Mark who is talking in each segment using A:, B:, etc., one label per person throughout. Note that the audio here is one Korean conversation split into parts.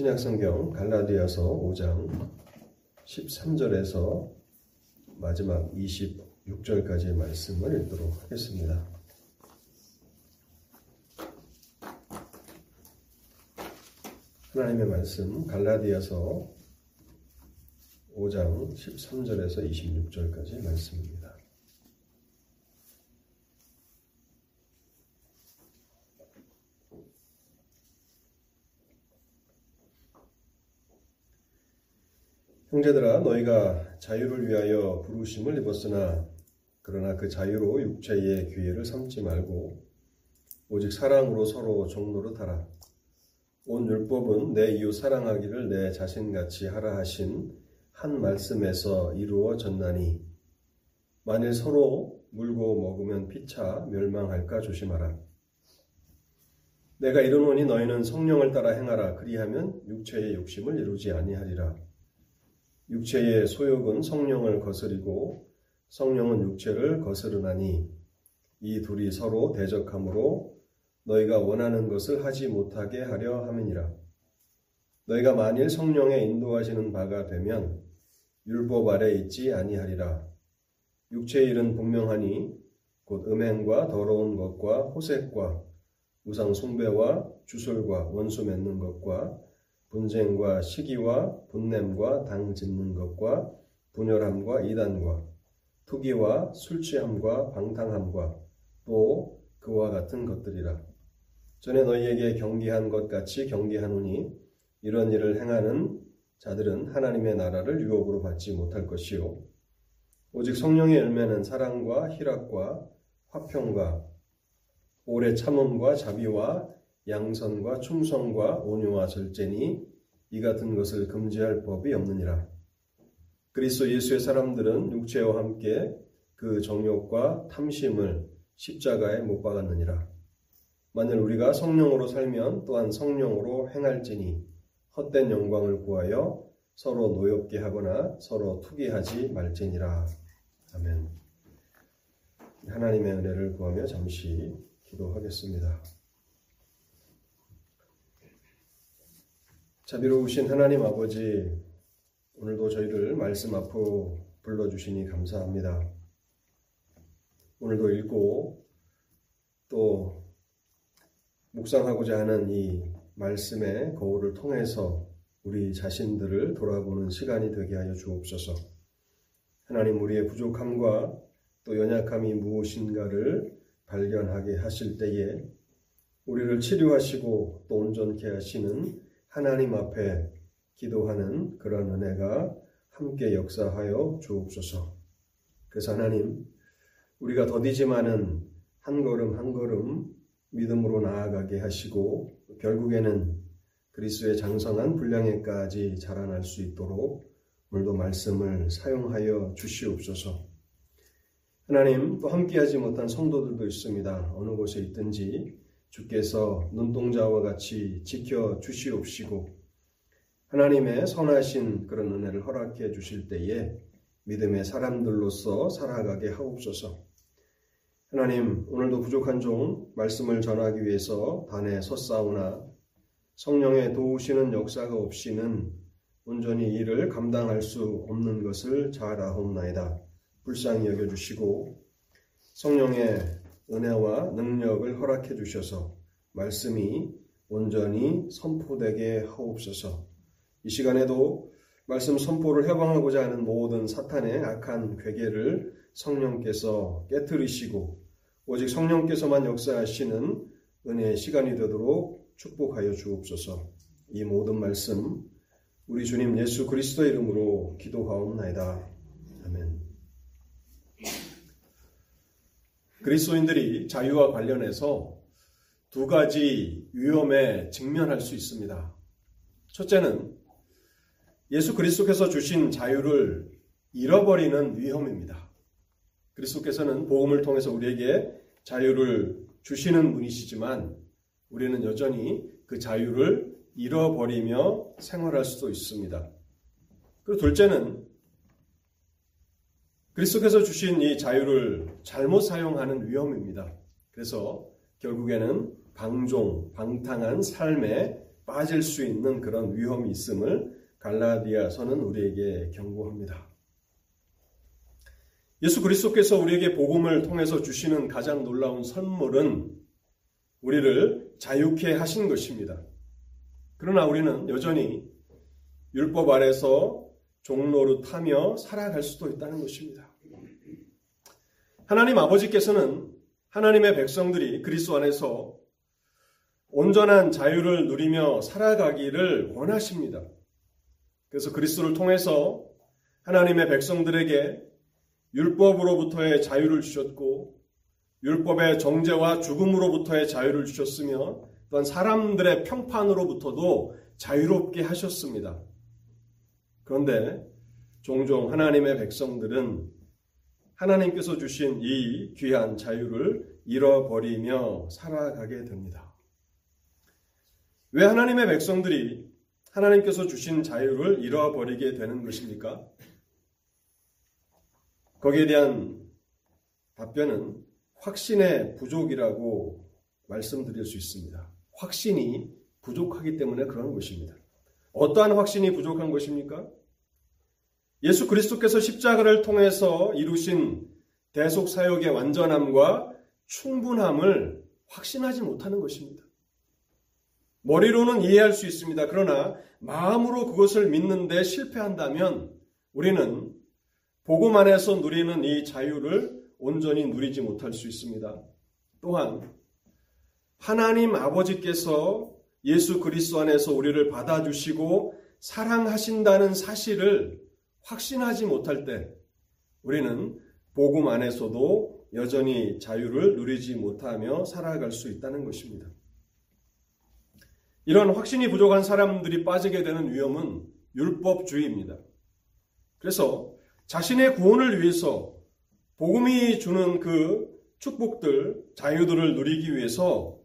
A: 신약성경 갈라디아서 5장 13절에서 마지막 26절까지의 말씀을 읽도록 하겠습니다. 하나님의 말씀 갈라디아서 5장 13절에서 26절까지의 말씀입니다. 형제들아 너희가 자유를 위하여 부르심을 입었으나 그러나 그 자유로 육체의 기회를 삼지 말고 오직 사랑으로 서로 종노릇하라. 온 율법은 내 이웃 사랑하기를 내 자신같이 하라 하신 한 말씀에서 이루어졌나니 만일 서로 물고 먹으면 피차 멸망할까 조심하라. 내가 이르노니 너희는 성령을 따라 행하라 그리하면 육체의 욕심을 이루지 아니하리라. 육체의 소욕은 성령을 거스리고 성령은 육체를 거스르나니 이 둘이 서로 대적하므로 너희가 원하는 것을 하지 못하게 하려 함이니라. 너희가 만일 성령의 인도하시는 바가 되면 율법 아래 있지 아니하리라. 육체의 일은 분명하니 곧 음행과 더러운 것과 호색과 우상 숭배와 주술과 원수 맺는 것과 분쟁과 시기와 분냄과 당 짓는 것과 분열함과 이단과 투기와 술 취함과 방탕함과 또 그와 같은 것들이라. 전에 너희에게 경계한 것 같이 경계하노니 이런 일을 행하는 자들은 하나님의 나라를 유혹으로 받지 못할 것이요. 오직 성령의 열매는 사랑과 희락과 화평과 오래 참음과 자비와 양선과 충성과 온유와 절제니 이 같은 것을 금지할 법이 없느니라. 그리스도 예수의 사람들은 육체와 함께 그 정욕과 탐심을 십자가에 못 박았느니라. 만일 우리가 성령으로 살면 또한 성령으로 행할지니 헛된 영광을 구하여 서로 노엽게 하거나 서로 투기하지 말지니라. 아멘. 하나님의 은혜를 구하며 잠시 기도하겠습니다. 자비로우신 하나님 아버지, 오늘도 저희를 말씀 앞으로 불러주시니 감사합니다. 오늘도 읽고 또 묵상하고자 하는 이 말씀의 거울을 통해서 우리 자신들을 돌아보는 시간이 되게 하여 주옵소서. 하나님 우리의 부족함과 또 연약함이 무엇인가를 발견하게 하실 때에 우리를 치료하시고 또 온전케 하시는 하나님 앞에 기도하는 그런 은혜가 함께 역사하여 주옵소서. 그래서 하나님, 우리가 더디지만은 한 걸음 한 걸음 믿음으로 나아가게 하시고 결국에는 그리스의 장성한 분량에까지 자라날 수 있도록 오늘도 말씀을 사용하여 주시옵소서. 하나님 또 함께하지 못한 성도들도 있습니다. 어느 곳에 있든지 주께서 눈동자와 같이 지켜 주시옵시고 하나님의 선하신 그런 은혜를 허락해 주실 때에 믿음의 사람들로서 살아가게 하옵소서. 하나님, 오늘도 부족한 종 말씀을 전하기 위해서 단에 섰사오나 성령의 도우시는 역사가 없이는 온전히 이를 감당할 수 없는 것을 잘 아옵나이다. 불쌍히 여겨주시고 성령의 은혜와 능력을 허락해 주셔서 말씀이 온전히 선포되게 하옵소서. 이 시간에도 말씀 선포를 해방하고자 하는 모든 사탄의 악한 괴계를 성령께서 깨뜨리시고 오직 성령께서만 역사하시는 은혜의 시간이 되도록 축복하여 주옵소서. 이 모든 말씀 우리 주님 예수 그리스도 이름으로 기도하옵나이다. 아멘. 그리스도인들이 자유와 관련해서 두 가지 위험에 직면할 수 있습니다. 첫째는 예수 그리스도께서 주신 자유를 잃어버리는 위험입니다. 그리스도께서는 복음을 통해서 우리에게 자유를 주시는 분이시지만 우리는 여전히 그 자유를 잃어버리며 생활할 수도 있습니다. 그리고 둘째는 그리스도께서 주신 이 자유를 잘못 사용하는 위험입니다. 그래서 결국에는 방종, 방탕한 삶에 빠질 수 있는 그런 위험이 있음을 갈라디아서는 우리에게 경고합니다. 예수 그리스도께서 우리에게 복음을 통해서 주시는 가장 놀라운 선물은 우리를 자유케 하신 것입니다. 그러나 우리는 여전히 율법 아래서 종로를타며 살아갈 수도 있다는 것입니다. 하나님 아버지께서는 하나님의 백성들이 그리스도 안에서 온전한 자유를 누리며 살아가기를 원하십니다. 그래서 그리스도를 통해서 하나님의 백성들에게 율법으로부터의 자유를 주셨고 율법의 정죄와 죽음으로부터의 자유를 주셨으며 또한 사람들의 평판으로부터도 자유롭게 하셨습니다. 그런데 종종 하나님의 백성들은 하나님께서 주신 이 귀한 자유를 잃어버리며 살아가게 됩니다. 왜 하나님의 백성들이 하나님께서 주신 자유를 잃어버리게 되는 것입니까? 거기에 대한 답변은 확신의 부족이라고 말씀드릴 수 있습니다. 확신이 부족하기 때문에 그런 것입니다. 어떠한 확신이 부족한 것입니까? 예수 그리스도께서 십자가를 통해서 이루신 대속 사역의 완전함과 충분함을 확신하지 못하는 것입니다. 머리로는 이해할 수 있습니다. 그러나 마음으로 그것을 믿는데 실패한다면 우리는 복음 안에서 누리는 이 자유를 온전히 누리지 못할 수 있습니다. 또한 하나님 아버지께서 예수 그리스도 안에서 우리를 받아주시고 사랑하신다는 사실을 확신하지 못할 때 우리는 복음 안에서도 여전히 자유를 누리지 못하며 살아갈 수 있다는 것입니다. 이런 확신이 부족한 사람들이 빠지게 되는 위험은 율법주의입니다. 그래서 자신의 구원을 위해서 복음이 주는 그 축복들, 자유들을 누리기 위해서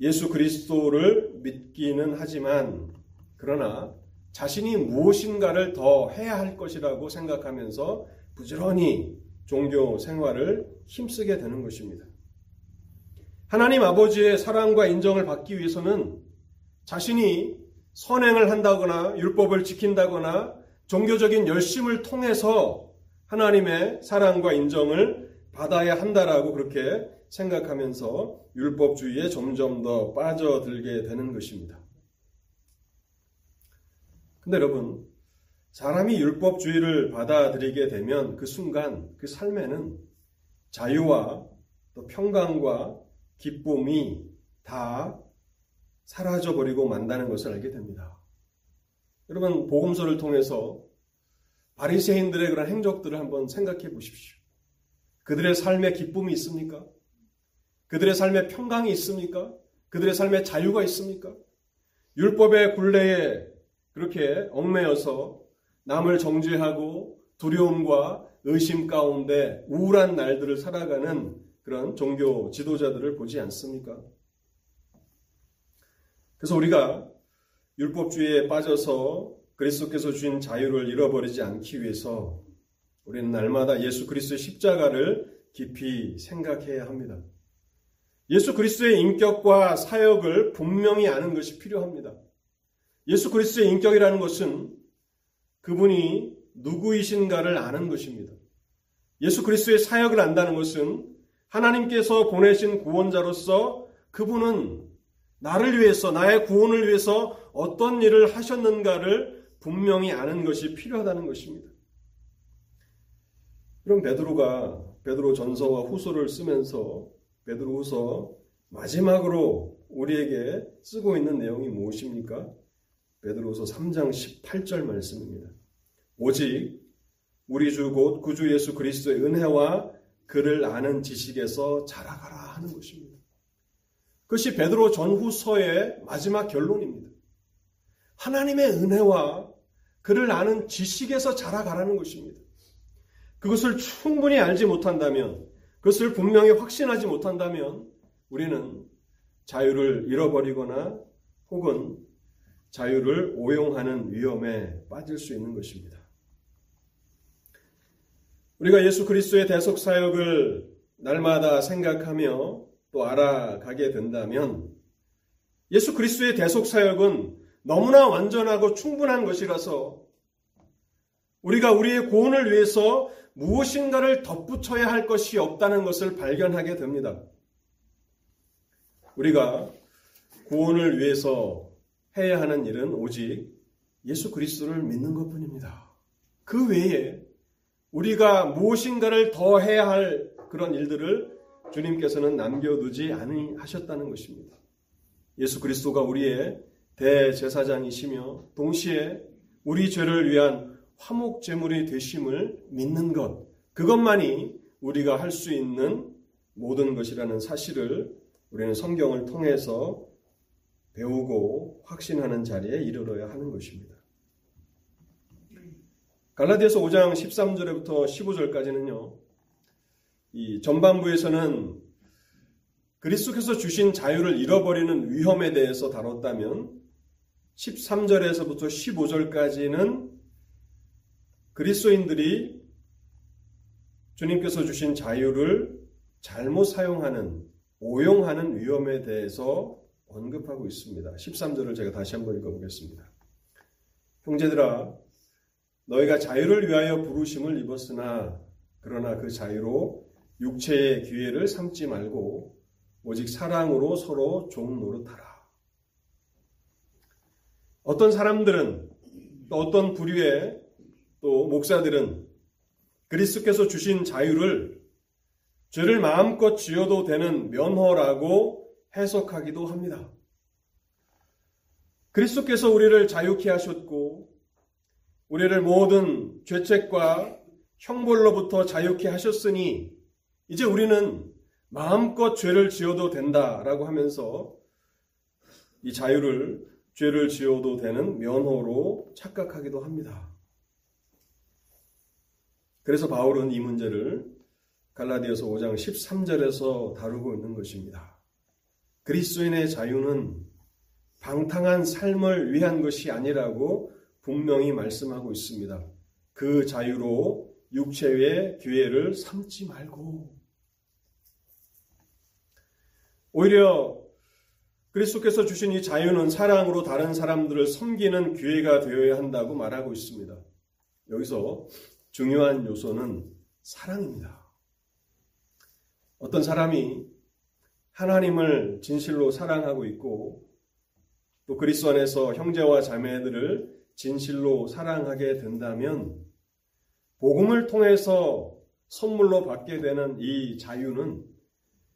A: 예수 그리스도를 믿기는 하지만 그러나 자신이 무엇인가를 더 해야 할 것이라고 생각하면서 부지런히 종교 생활을 힘쓰게 되는 것입니다. 하나님 아버지의 사랑과 인정을 받기 위해서는 자신이 선행을 한다거나 율법을 지킨다거나 종교적인 열심을 통해서 하나님의 사랑과 인정을 받아야 한다라고 그렇게 생각하면서 율법주의에 점점 더 빠져들게 되는 것입니다. 근데 여러분, 사람이 율법주의를 받아들이게 되면 그 순간 그 삶에는 자유와 또 평강과 기쁨이 다 사라져버리고 만다는 것을 알게 됩니다. 여러분, 복음서를 통해서 바리새인들의 그런 행적들을 한번 생각해 보십시오. 그들의 삶에 기쁨이 있습니까? 그들의 삶에 평강이 있습니까? 그들의 삶에 자유가 있습니까? 율법의 굴레에 그렇게 얽매여서 남을 정죄하고 두려움과 의심 가운데 우울한 날들을 살아가는 그런 종교 지도자들을 보지 않습니까? 그래서 우리가 율법주의에 빠져서 그리스도께서 주신 자유를 잃어버리지 않기 위해서 우리는 날마다 예수 그리스도의 십자가를 깊이 생각해야 합니다. 예수 그리스도의 인격과 사역을 분명히 아는 것이 필요합니다. 예수 그리스도의 인격이라는 것은 그분이 누구이신가를 아는 것입니다. 예수 그리스도의 사역을 안다는 것은 하나님께서 보내신 구원자로서 그분은 나를 위해서, 나의 구원을 위해서 어떤 일을 하셨는가를 분명히 아는 것이 필요하다는 것입니다. 그럼 베드로가 베드로 전서와 후서를 쓰면서 베드로 후서 마지막으로 우리에게 쓰고 있는 내용이 무엇입니까? 베드로후서 3장 18절 말씀입니다. 오직 우리 주 곧 구주 예수 그리스도의 은혜와 그를 아는 지식에서 자라가라 하는 것입니다. 그것이 베드로 전후서의 마지막 결론입니다. 하나님의 은혜와 그를 아는 지식에서 자라가라는 것입니다. 그것을 충분히 알지 못한다면 그것을 분명히 확신하지 못한다면 우리는 자유를 잃어버리거나 혹은 자유를 오용하는 위험에 빠질 수 있는 것입니다. 우리가 예수 그리스도의 대속 사역을 날마다 생각하며 또 알아가게 된다면 예수 그리스도의 대속 사역은 너무나 완전하고 충분한 것이라서 우리가 우리의 구원을 위해서 무엇인가를 덧붙여야 할 것이 없다는 것을 발견하게 됩니다. 우리가 구원을 위해서 해야 하는 일은 오직 예수 그리스도를 믿는 것 뿐입니다. 그 외에 우리가 무엇인가를 더 해야 할 그런 일들을 주님께서는 남겨두지 않으셨다는 것입니다. 예수 그리스도가 우리의 대제사장이시며 동시에 우리 죄를 위한 화목 제물이 되심을 믿는 것 그것만이 우리가 할 수 있는 모든 것이라는 사실을 우리는 성경을 통해서 배우고 확신하는 자리에 이르러야 하는 것입니다. 갈라디아서 5장 13절부터 15절까지는요. 이 전반부에서는 그리스도께서 주신 자유를 잃어버리는 위험에 대해서 다뤘다면 13절에서부터 15절까지는 그리스도인들이 주님께서 주신 자유를 잘못 사용하는 오용하는 위험에 대해서 언급하고 있습니다. 13절을 제가 다시 한번 읽어보겠습니다. 형제들아 너희가 자유를 위하여 부르심을 입었으나 그러나 그 자유로 육체의 기회를 삼지 말고 오직 사랑으로 서로 종 노릇하라. 어떤 사람들은 또 어떤 부류의 또 목사들은 그리스도께서 주신 자유를 죄를 마음껏 지어도 되는 면허라고 해석하기도 합니다. 그리스도께서 우리를 자유케 하셨고 우리를 모든 죄책과 형벌로부터 자유케 하셨으니 이제 우리는 마음껏 죄를 지어도 된다라고 하면서 이 자유를 죄를 지어도 되는 면허로 착각하기도 합니다. 그래서 바울은 이 문제를 갈라디아서 5장 13절에서 다루고 있는 것입니다. 그리스도인의 자유는 방탕한 삶을 위한 것이 아니라고 분명히 말씀하고 있습니다. 그 자유로 육체의 기회를 삼지 말고 오히려 그리스도께서 주신 이 자유는 사랑으로 다른 사람들을 섬기는 기회가 되어야 한다고 말하고 있습니다. 여기서 중요한 요소는 사랑입니다. 어떤 사람이 하나님을 진실로 사랑하고 있고 또 그리스도 안에서 형제와 자매들을 진실로 사랑하게 된다면 복음을 통해서 선물로 받게 되는 이 자유는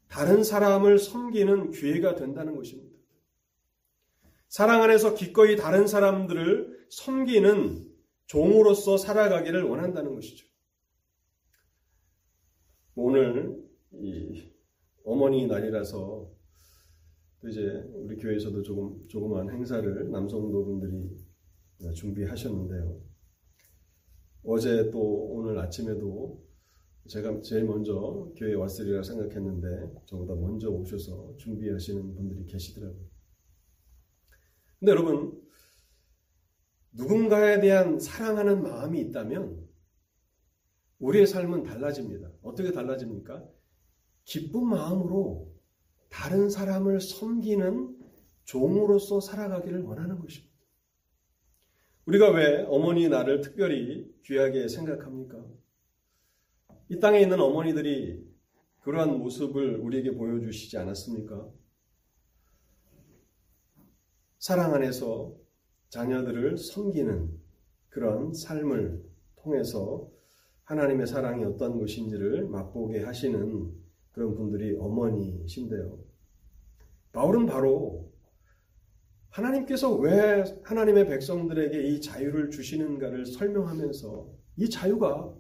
A: 다른 사람을 섬기는 기회가 된다는 것입니다. 사랑 안에서 기꺼이 다른 사람들을 섬기는 종으로서 살아가기를 원한다는 것이죠. 오늘 이 어머니 날이라서 이제 우리 교회에서도 조금 조그만 행사를 남성노분들이 준비하셨는데요. 어제 또 오늘 아침에도 제가 제일 먼저 교회에 왔으리라 생각했는데 저보다 먼저 오셔서 준비하시는 분들이 계시더라고요. 근데 여러분, 누군가에 대한 사랑하는 마음이 있다면 우리의 삶은 달라집니다. 어떻게 달라집니까? 기쁜 마음으로 다른 사람을 섬기는 종으로서 살아가기를 원하는 것입니다. 우리가 왜 어머니 나를 특별히 귀하게 생각합니까? 이 땅에 있는 어머니들이 그러한 모습을 우리에게 보여주시지 않았습니까? 사랑 안에서 자녀들을 섬기는 그런 삶을 통해서 하나님의 사랑이 어떤 것인지를 맛보게 하시는 그런 분들이 어머니신데요. 바울은 바로 하나님께서 왜 하나님의 백성들에게 이 자유를 주시는가를 설명하면서 이 자유가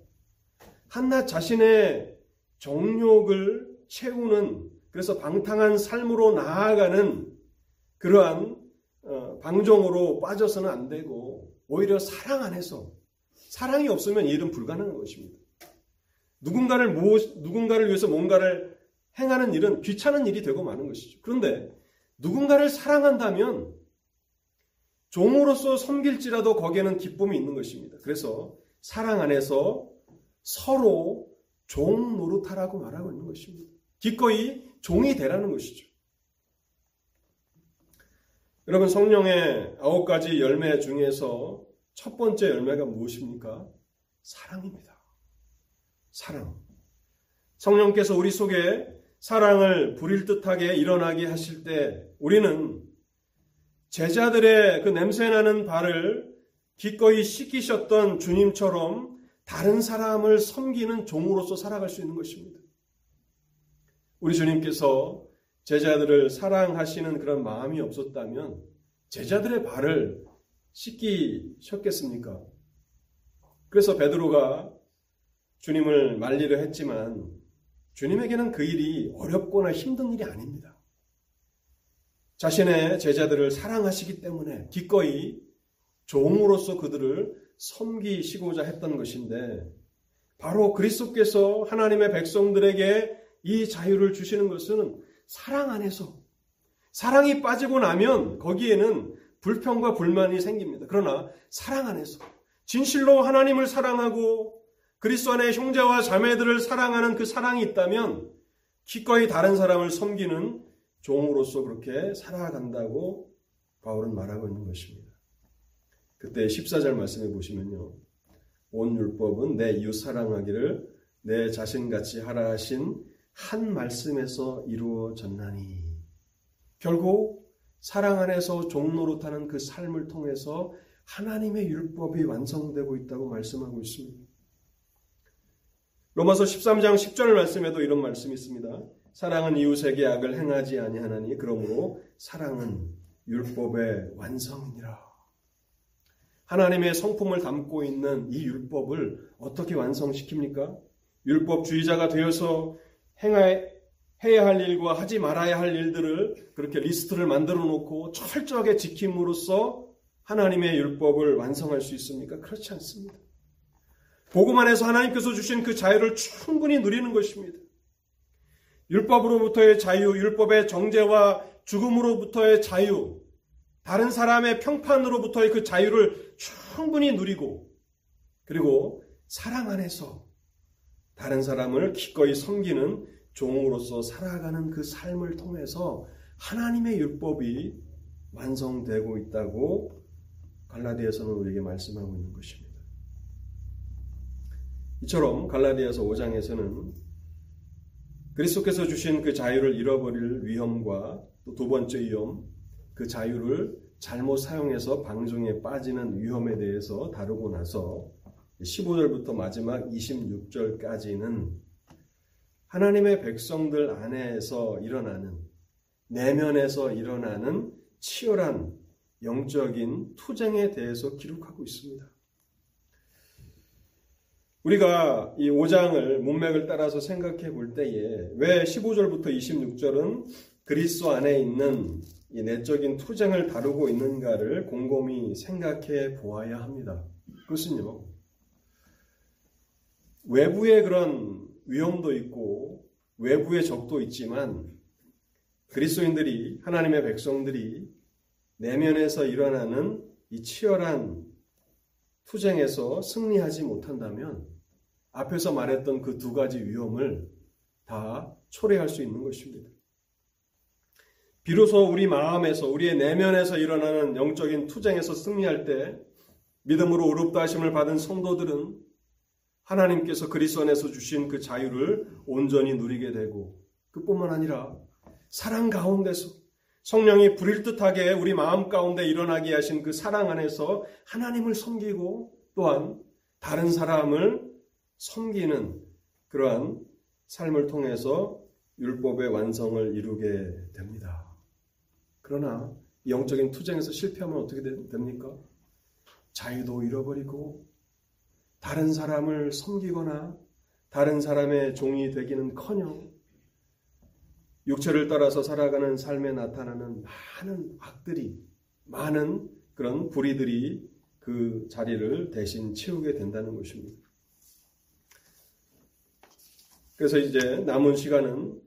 A: 한낱 자신의 정욕을 채우는 그래서 방탕한 삶으로 나아가는 그러한 어, 방종으로 빠져서는 안 되고 오히려 사랑 안에서 사랑이 없으면 일은 불가능한 것입니다. 누군가를 모, 누군가를 위해서 뭔가를 행하는 일은 귀찮은 일이 되고 마는 것이죠. 그런데 누군가를 사랑한다면 종으로서 섬길지라도 거기에는 기쁨이 있는 것입니다. 그래서 사랑 안에서 서로 종 노릇하라고 말하고 있는 것입니다. 기꺼이 종이 되라는 것이죠. 여러분 성령의 아홉 가지 열매 중에서 첫 번째 열매가 무엇입니까? 사랑입니다. 사랑. 성령께서 우리 속에 사랑을 불일 듯하게 일어나게 하실 때 우리는 제자들의 그 냄새나는 발을 기꺼이 씻기셨던 주님처럼 다른 사람을 섬기는 종으로서 살아갈 수 있는 것입니다. 우리 주님께서 제자들을 사랑하시는 그런 마음이 없었다면 제자들의 발을 씻기셨겠습니까? 그래서 베드로가 주님을 말리려 했지만 주님에게는 그 일이 어렵거나 힘든 일이 아닙니다. 자신의 제자들을 사랑하시기 때문에 기꺼이 종으로서 그들을 섬기시고자 했던 것인데 바로 그리스도께서 하나님의 백성들에게 이 자유를 주시는 것은 사랑 안에서 사랑이 빠지고 나면 거기에는 불평과 불만이 생깁니다. 그러나 사랑 안에서 진실로 하나님을 사랑하고 그리스도 안에 형제와 자매들을 사랑하는 그 사랑이 있다면 기꺼이 다른 사람을 섬기는 종으로서 그렇게 살아간다고 바울은 말하고 있는 것입니다. 그때 14절 말씀해 보시면요. 온 율법은 내 이웃 사랑하기를 내 자신같이 하라 하신 한 말씀에서 이루어졌나니. 결국 사랑 안에서 종노릇하는 그 삶을 통해서 하나님의 율법이 완성되고 있다고 말씀하고 있습니다. 로마서 13장 10절 말씀에도 이런 말씀이 있습니다. 사랑은 이웃에게 악을 행하지 아니하나니 그러므로 사랑은 율법의 완성이니라. 하나님의 성품을 담고 있는 이 율법을 어떻게 완성시킵니까? 율법주의자가 되어서 행해야 할 일과 하지 말아야 할 일들을 그렇게 리스트를 만들어 놓고 철저하게 지킴으로써 하나님의 율법을 완성할 수 있습니까? 그렇지 않습니다. 복음 안에서 하나님께서 주신 그 자유를 충분히 누리는 것입니다. 율법으로부터의 자유, 율법의 정죄와 죽음으로부터의 자유, 다른 사람의 평판으로부터의 그 자유를 충분히 누리고, 그리고 사랑 안에서 다른 사람을 기꺼이 섬기는 종으로서 살아가는 그 삶을 통해서 하나님의 율법이 완성되고 있다고 갈라디아서는 우리에게 말씀하고 있는 것입니다. 이처럼 갈라디아서 5장에서는 그리스도께서 주신 그 자유를 잃어버릴 위험과 또 두 번째 위험, 그 자유를 잘못 사용해서 방종에 빠지는 위험에 대해서 다루고 나서 15절부터 마지막 26절까지는 하나님의 백성들 안에서 일어나는 내면에서 일어나는 치열한 영적인 투쟁에 대해서 기록하고 있습니다. 우리가 이 5장을 문맥을 따라서 생각해 볼 때에 왜 15절부터 26절은 그리스도 안에 있는 이 내적인 투쟁을 다루고 있는가를 곰곰이 생각해 보아야 합니다. 그것은요, 외부의 그런 위험도 있고 외부의 적도 있지만 그리스도인들이 하나님의 백성들이 내면에서 일어나는 이 치열한 투쟁에서 승리하지 못한다면 앞에서 말했던 그 두 가지 위험을 다 초래할 수 있는 것입니다. 비로소 우리 마음에서 우리의 내면에서 일어나는 영적인 투쟁에서 승리할 때 믿음으로 의롭다 하심을 받은 성도들은 하나님께서 그리스도 안에서 주신 그 자유를 온전히 누리게 되고 그뿐만 아니라 사랑 가운데서 성령이 불일 듯하게 우리 마음 가운데 일어나게 하신 그 사랑 안에서 하나님을 섬기고 또한 다른 사람을 섬기는 그러한 삶을 통해서 율법의 완성을 이루게 됩니다. 그러나 영적인 투쟁에서 실패하면 어떻게 됩니까? 자유도 잃어버리고 다른 사람을 섬기거나 다른 사람의 종이 되기는 커녕 육체를 따라서 살아가는 삶에 나타나는 많은 악들이, 많은 그런 불의들이 그 자리를 대신 채우게 된다는 것입니다. 그래서 이제 남은 시간은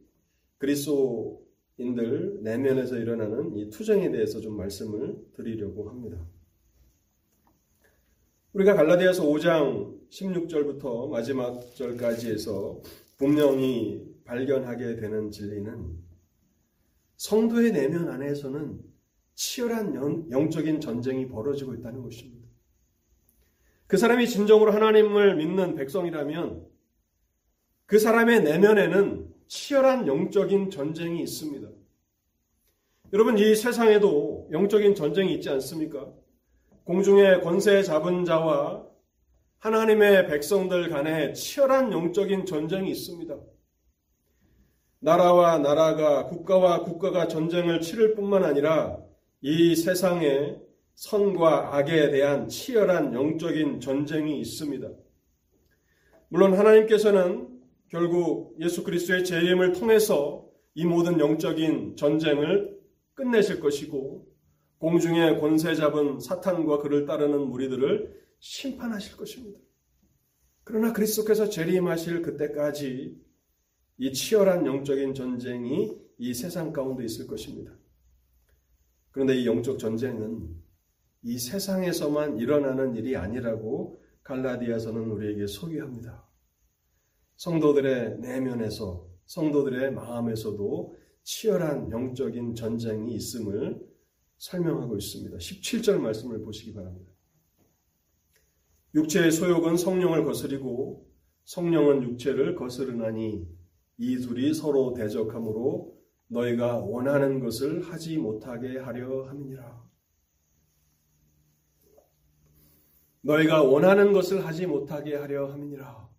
A: 그리스도인들 내면에서 일어나는 이 투쟁에 대해서 좀 말씀을 드리려고 합니다. 우리가 갈라디아서 5장 16절부터 마지막 절까지 해서 분명히 발견하게 되는 진리는 성도의 내면 안에서는 치열한 영적인 전쟁이 벌어지고 있다는 것입니다. 그 사람이 진정으로 하나님을 믿는 백성이라면 그 사람의 내면에는 치열한 영적인 전쟁이 있습니다. 여러분, 이 세상에도 영적인 전쟁이 있지 않습니까? 공중의 권세 잡은 자와 하나님의 백성들 간에 치열한 영적인 전쟁이 있습니다. 나라와 나라가 국가와 국가가 전쟁을 치를 뿐만 아니라 이 세상에 선과 악에 대한 치열한 영적인 전쟁이 있습니다. 물론 하나님께서는 결국 예수 그리스도의 재림을 통해서 이 모든 영적인 전쟁을 끝내실 것이고 공중의 권세 잡은 사탄과 그를 따르는 무리들을 심판하실 것입니다. 그러나 그리스도께서 재림하실 그때까지 이 치열한 영적인 전쟁이 이 세상 가운데 있을 것입니다. 그런데 이 영적 전쟁은 이 세상에서만 일어나는 일이 아니라고 갈라디아서는 우리에게 소개합니다. 성도들의 내면에서 성도들의 마음에서도 치열한 영적인 전쟁이 있음을 설명하고 있습니다. 17절 말씀을 보시기 바랍니다. 육체의 소욕은 성령을 거스리고 성령은 육체를 거스르나니 이 둘이 서로 대적하므로 너희가 원하는 것을 하지 못하게 하려 함이니라. 너희가 원하는 것을 하지 못하게 하려 함이니라.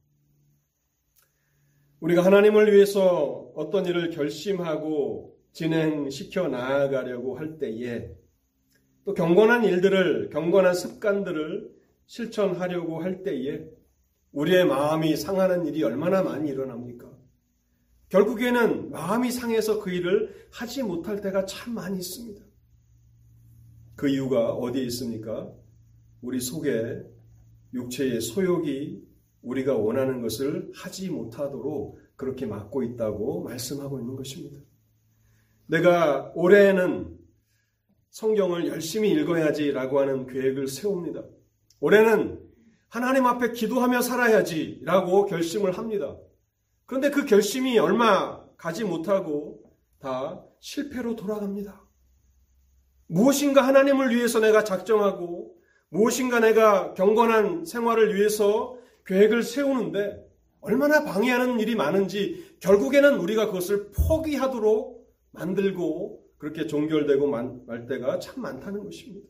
A: 우리가 하나님을 위해서 어떤 일을 결심하고 진행시켜 나아가려고 할 때에 또 경건한 일들을, 경건한 습관들을 실천하려고 할 때에 우리의 마음이 상하는 일이 얼마나 많이 일어납니까? 결국에는 마음이 상해서 그 일을 하지 못할 때가 참 많이 있습니다. 그 이유가 어디에 있습니까? 우리 속에 육체의 소욕이 우리가 원하는 것을 하지 못하도록 그렇게 막고 있다고 말씀하고 있는 것입니다. 내가 올해는 성경을 열심히 읽어야지라고 하는 계획을 세웁니다. 올해는 하나님 앞에 기도하며 살아야지라고 결심을 합니다. 그런데 그 결심이 얼마 가지 못하고 다 실패로 돌아갑니다. 무엇인가 하나님을 위해서 내가 작정하고 무엇인가 내가 경건한 생활을 위해서 계획을 세우는데 얼마나 방해하는 일이 많은지 결국에는 우리가 그것을 포기하도록 만들고 그렇게 종결되고 말 때가 참 많다는 것입니다.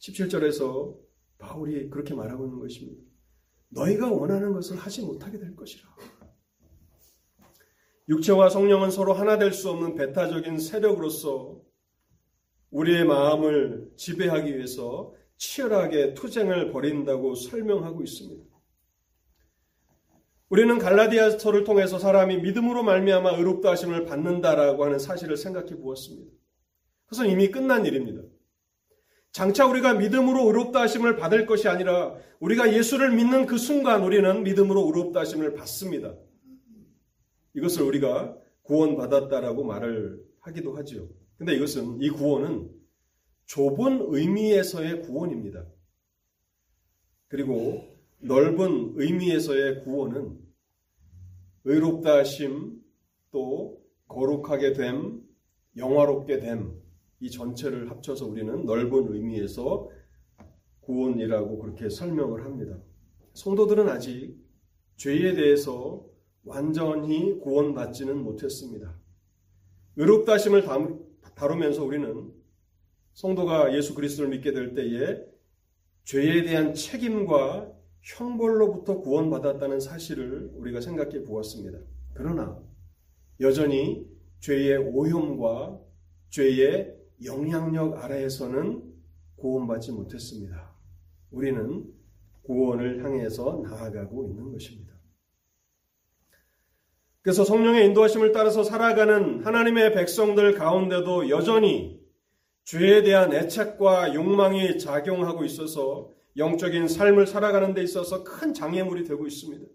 A: 17절에서 바울이 그렇게 말하고 있는 것입니다. 너희가 원하는 것을 하지 못하게 될 것이라. 육체와 성령은 서로 하나 될 수 없는 배타적인 세력으로서 우리의 마음을 지배하기 위해서 치열하게 투쟁을 벌인다고 설명하고 있습니다. 우리는 갈라디아서를 통해서 사람이 믿음으로 말미암아 의롭다 하심을 받는다라고 하는 사실을 생각해 보았습니다. 그것은 이미 끝난 일입니다. 장차 우리가 믿음으로 의롭다 하심을 받을 것이 아니라 우리가 예수를 믿는 그 순간 우리는 믿음으로 의롭다 하심을 받습니다. 이것을 우리가 구원받았다라고 말을 하기도 하죠. 근데 이것은 이 구원은 좁은 의미에서의 구원입니다. 그리고 넓은 의미에서의 구원은 의롭다 하심 또 거룩하게 됨, 영화롭게 됨, 이 전체를 합쳐서 우리는 넓은 의미에서 구원이라고 그렇게 설명을 합니다. 성도들은 아직 죄에 대해서 완전히 구원받지는 못했습니다. 의롭다심을 다루면서 우리는 성도가 예수 그리스도를 믿게 될 때에 죄에 대한 책임과 형벌로부터 구원받았다는 사실을 우리가 생각해 보았습니다. 그러나 여전히 죄의 오염과 죄의 영향력 아래에서는 구원받지 못했습니다. 우리는 구원을 향해서 나아가고 있는 것입니다. 그래서 성령의 인도하심을 따라서 살아가는 하나님의 백성들 가운데도 여전히 죄에 대한 애착과 욕망이 작용하고 있어서 영적인 삶을 살아가는 데 있어서 큰 장애물이 되고 있습니다.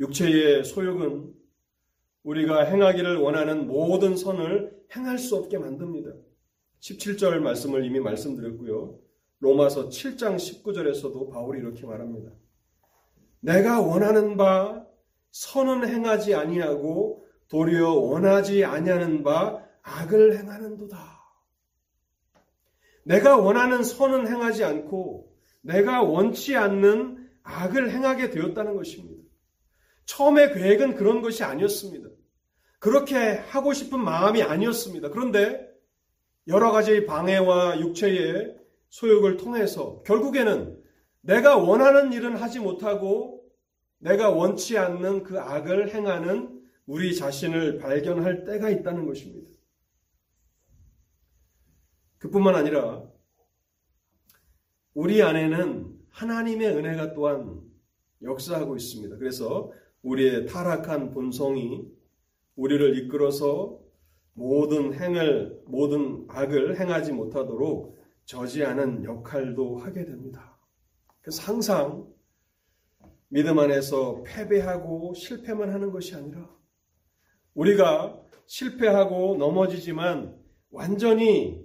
A: 육체의 소욕은 우리가 행하기를 원하는 모든 선을 행할 수 없게 만듭니다. 17절 말씀을 이미 말씀드렸고요. 로마서 7장 19절에서도 바울이 이렇게 말합니다. 내가 원하는 바 선은 행하지 아니하고 도리어 원하지 아니하는 바 악을 행하는도다. 내가 원하는 선은 행하지 않고 내가 원치 않는 악을 행하게 되었다는 것입니다. 처음에 계획은 그런 것이 아니었습니다. 그렇게 하고 싶은 마음이 아니었습니다. 그런데 여러 가지 방해와 육체의 소욕을 통해서 결국에는 내가 원하는 일은 하지 못하고 내가 원치 않는 그 악을 행하는 우리 자신을 발견할 때가 있다는 것입니다. 그뿐만 아니라 우리 안에는 하나님의 은혜가 또한 역사하고 있습니다. 그래서 우리의 타락한 본성이 우리를 이끌어서 모든 행을, 모든 악을 행하지 못하도록 저지하는 역할도 하게 됩니다. 그래서 항상 믿음 안에서 패배하고 실패만 하는 것이 아니라 우리가 실패하고 넘어지지만 완전히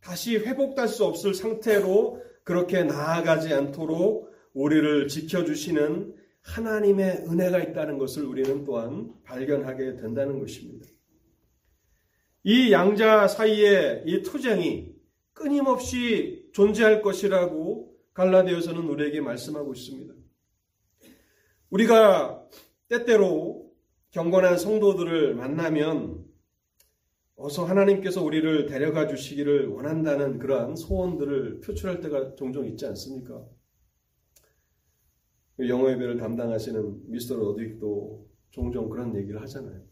A: 다시 회복될 수 없을 상태로 그렇게 나아가지 않도록 우리를 지켜주시는 하나님의 은혜가 있다는 것을 우리는 또한 발견하게 된다는 것입니다. 이 양자 사이에 이 투쟁이 끊임없이 존재할 것이라고 갈라디아서는 우리에게 말씀하고 있습니다. 우리가 때때로 경건한 성도들을 만나면 어서 하나님께서 우리를 데려가 주시기를 원한다는 그러한 소원들을 표출할 때가 종종 있지 않습니까? 영어 예배를 담당하시는 미스터 로딕도 종종 그런 얘기를 하잖아요.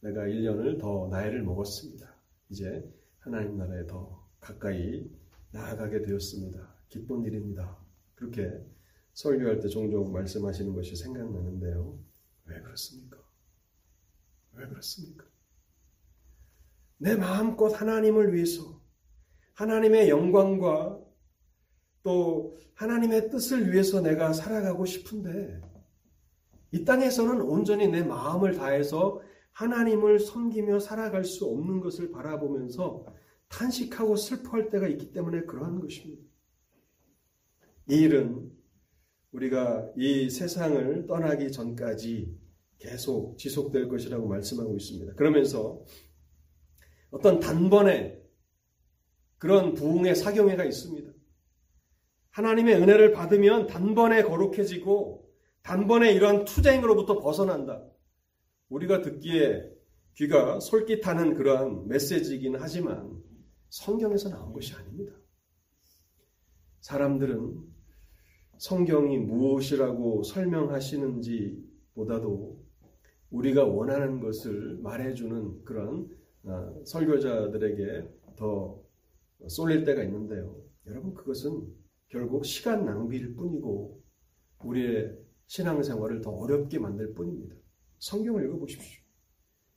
A: 내가 1년을 더 나이를 먹었습니다. 이제 하나님 나라에 더 가까이 나아가게 되었습니다. 기쁜 일입니다. 그렇게 설교할 때 종종 말씀하시는 것이 생각나는데요. 왜 그렇습니까? 왜 그렇습니까? 내 마음껏 하나님을 위해서 하나님의 영광과 또 하나님의 뜻을 위해서 내가 살아가고 싶은데 이 땅에서는 온전히 내 마음을 다해서 하나님을 섬기며 살아갈 수 없는 것을 바라보면서 탄식하고 슬퍼할 때가 있기 때문에 그러한 것입니다. 이 일은 우리가 이 세상을 떠나기 전까지 계속 지속될 것이라고 말씀하고 있습니다. 그러면서 어떤 단번에 그런 부흥의 사경회가 있습니다. 하나님의 은혜를 받으면 단번에 거룩해지고 단번에 이런 투쟁으로부터 벗어난다. 우리가 듣기에 귀가 솔깃하는 그러한 메시지이긴 하지만 성경에서 나온 것이 아닙니다. 사람들은 성경이 무엇이라고 설명하시는지 보다도 우리가 원하는 것을 말해주는 그런 아, 설교자들에게 더 쏠릴 때가 있는데요. 여러분 그것은 결국 시간 낭비일 뿐이고 우리의 신앙생활을 더 어렵게 만들 뿐입니다. 성경을 읽어보십시오.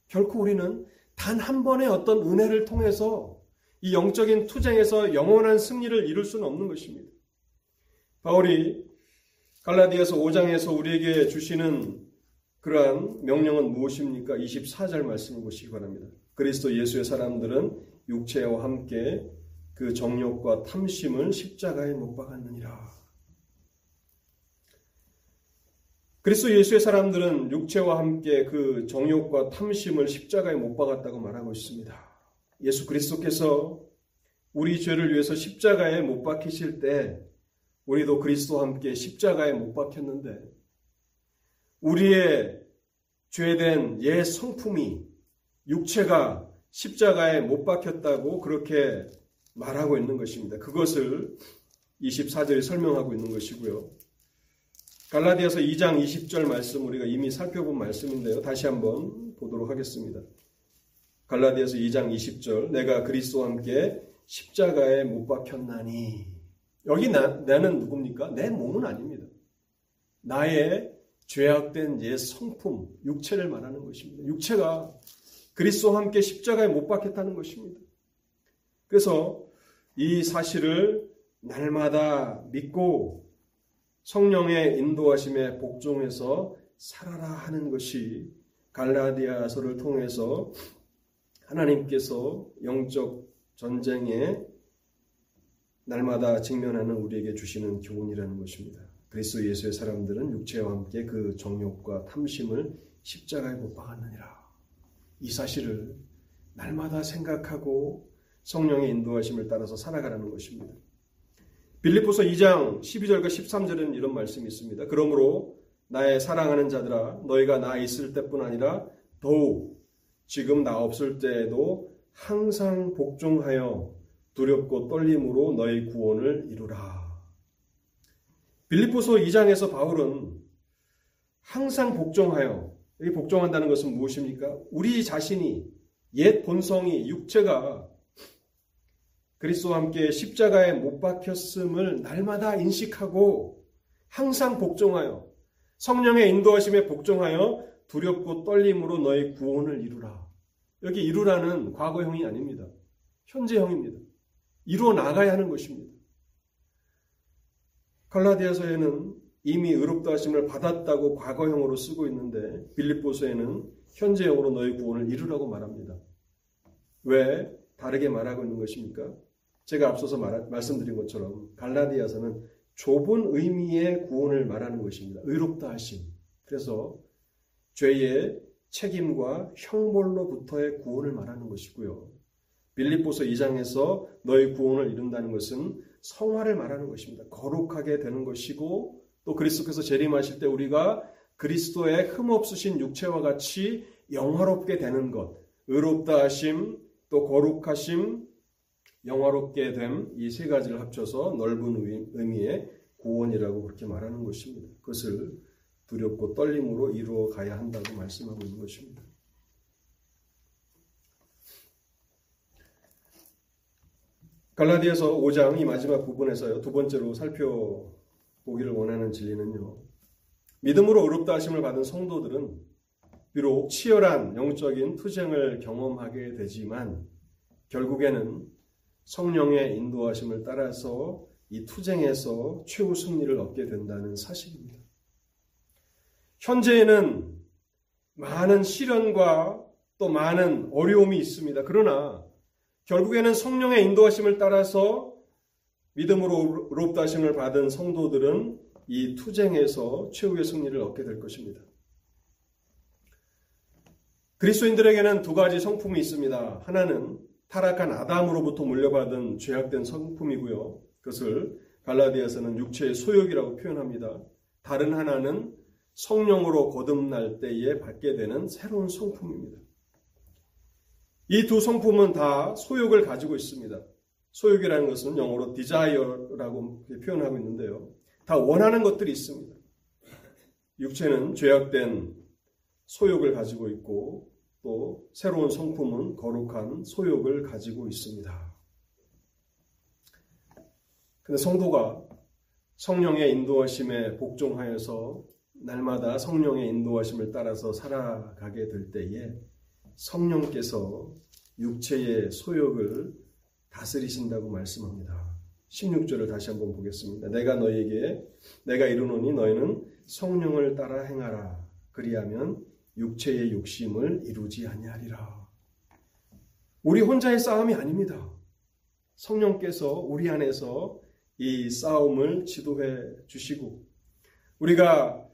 A: 결코 우리는 단 한 번의 어떤 은혜를 통해서 이 영적인 투쟁에서 영원한 승리를 이룰 수는 없는 것입니다. 바울이 갈라디아서 5장에서 우리에게 주시는 그러한 명령은 무엇입니까? 24절 말씀을 보시기 바랍니다. 그리스도 예수의 사람들은 육체와 함께 그 정욕과 탐심을 십자가에 못 박았느니라. 그리스도 예수의 사람들은 육체와 함께 그 정욕과 탐심을 십자가에 못 박았다고 말하고 있습니다. 예수 그리스도께서 우리 죄를 위해서 십자가에 못 박히실 때 우리도 그리스도와 함께 십자가에 못 박혔는데 우리의 죄된 옛 성품이 육체가 십자가에 못 박혔다고 그렇게 말하고 있는 것입니다. 그것을 24절에 설명하고 있는 것이고요. 갈라디아서 2장 20절 말씀 우리가 이미 살펴본 말씀인데요. 다시 한번 보도록 하겠습니다. 갈라디아서 2장 20절 내가 그리스도와 함께 십자가에 못 박혔나니 여기 나, 나는 누굽니까? 내 몸은 아닙니다. 나의 죄악된 옛 성품, 육체를 말하는 것입니다. 육체가 그리스도와 함께 십자가에 못 박혔다는 것입니다. 그래서 이 사실을 날마다 믿고 성령의 인도하심에 복종해서 살아라 하는 것이 갈라디아서를 통해서 하나님께서 영적 전쟁에 날마다 직면하는 우리에게 주시는 교훈이라는 것입니다. 그리스도 예수의 사람들은 육체와 함께 그 정욕과 탐심을 십자가에 못 박았느니라. 이 사실을 날마다 생각하고 성령의 인도하심을 따라서 살아가라는 것입니다. 빌립보서 2장 12절과 13절에는 이런 말씀이 있습니다. 그러므로 나의 사랑하는 자들아 너희가 나 있을 때뿐 아니라 더욱 지금 나 없을 때에도 항상 복종하여 두렵고 떨림으로 너희 구원을 이루라. 빌립보서 2장에서 바울은 항상 복종하여 여기 복종한다는 것은 무엇입니까? 우리 자신이 옛 본성이 육체가 그리스도와 함께 십자가에 못 박혔음을 날마다 인식하고 항상 복종하여 성령의 인도하심에 복종하여 두렵고 떨림으로 너의 구원을 이루라. 여기 이루라는 과거형이 아닙니다. 현재형입니다. 이루어 나가야 하는 것입니다. 갈라디아서에는 이미 의롭다 하심을 받았다고 과거형으로 쓰고 있는데 빌립보서에는 현재형으로 너의 구원을 이루라고 말합니다. 왜 다르게 말하고 있는 것입니까? 제가 앞서서 말, 말씀드린 것처럼 갈라디아서는 좁은 의미의 구원을 말하는 것입니다. 의롭다 하심. 그래서 죄의 책임과 형벌로부터의 구원을 말하는 것이고요. 빌립보서 2장에서 너의 구원을 이룬다는 것은 성화를 말하는 것입니다. 거룩하게 되는 것이고 또 그리스도께서 재림하실 때 우리가 그리스도의 흠없으신 육체와 같이 영화롭게 되는 것, 의롭다 하심, 또 거룩하심, 영화롭게 됨 이 세 가지를 합쳐서 넓은 의미의 구원이라고 그렇게 말하는 것입니다. 그것을 두렵고 떨림으로 이루어 가야 한다고 말씀하고 있는 것입니다. 갈라디아서 5장 이 마지막 부분에서요. 두 번째로 살펴보기를 원하는 진리는요. 믿음으로 의롭다 하심을 받은 성도들은 비록 치열한 영적인 투쟁을 경험하게 되지만 결국에는 성령의 인도하심을 따라서 이 투쟁에서 최후 승리를 얻게 된다는 사실입니다. 현재에는 많은 시련과 또 많은 어려움이 있습니다. 그러나 결국에는 성령의 인도하심을 따라서 믿음으로 의롭다 하심을 받은 성도들은 이 투쟁에서 최후의 승리를 얻게 될 것입니다. 그리스도인들에게는 두 가지 성품이 있습니다. 하나는 타락한 아담으로부터 물려받은 죄악된 성품이고요. 그것을 갈라디아서는 육체의 소욕이라고 표현합니다. 다른 하나는 성령으로 거듭날 때에 받게 되는 새로운 성품입니다. 이 두 성품은 다 소욕을 가지고 있습니다. 소욕이라는 것은 영어로 desire라고 표현하고 있는데요. 다 원하는 것들이 있습니다. 육체는 죄악된 소욕을 가지고 있고 또 새로운 성품은 거룩한 소욕을 가지고 있습니다. 근데 성도가 성령의 인도하심에 복종하여서 날마다 성령의 인도하심을 따라서 살아가게 될 때에 성령께서 육체의 소욕을 다스리신다고 말씀합니다. 16절을 다시 한번 보겠습니다. 내가 너에게 내가 이르노니 너희는 성령을 따라 행하라. 그리하면 육체의 욕심을 이루지 아니하리라. 우리 혼자의 싸움이 아닙니다. 성령께서 우리 안에서 이 싸움을 지도해 주시고 우리가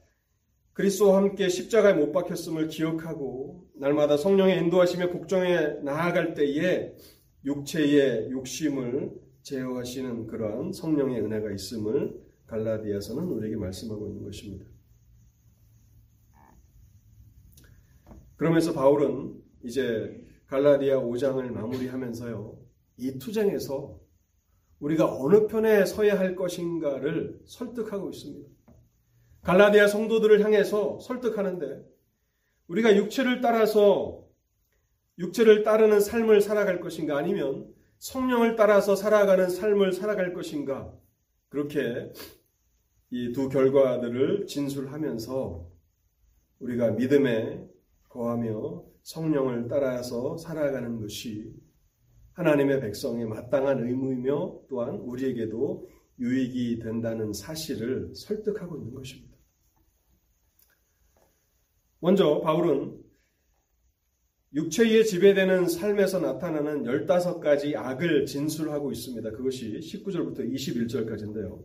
A: 그리스도와 함께 십자가에 못 박혔음을 기억하고 날마다 성령의 인도하심에 복종해 나아갈 때에 육체의 욕심을 제어하시는 그러한 성령의 은혜가 있음을 갈라디아서는 우리에게 말씀하고 있는 것입니다. 그러면서 바울은 이제 갈라디아 5장을 마무리하면서요. 이 투쟁에서 우리가 어느 편에 서야 할 것인가를 설득하고 있습니다. 갈라디아 성도들을 향해서 설득하는데 우리가 육체를 따라서 육체를 따르는 삶을 살아갈 것인가 아니면 성령을 따라서 살아가는 삶을 살아갈 것인가 그렇게 이 두 결과들을 진술하면서 우리가 믿음에 거하며 성령을 따라서 살아가는 것이 하나님의 백성의 마땅한 의무이며 또한 우리에게도 유익이 된다는 사실을 설득하고 있는 것입니다. 먼저 바울은 육체에 지배되는 삶에서 나타나는 15가지 악을 진술하고 있습니다. 그것이 19절부터 21절까지인데요.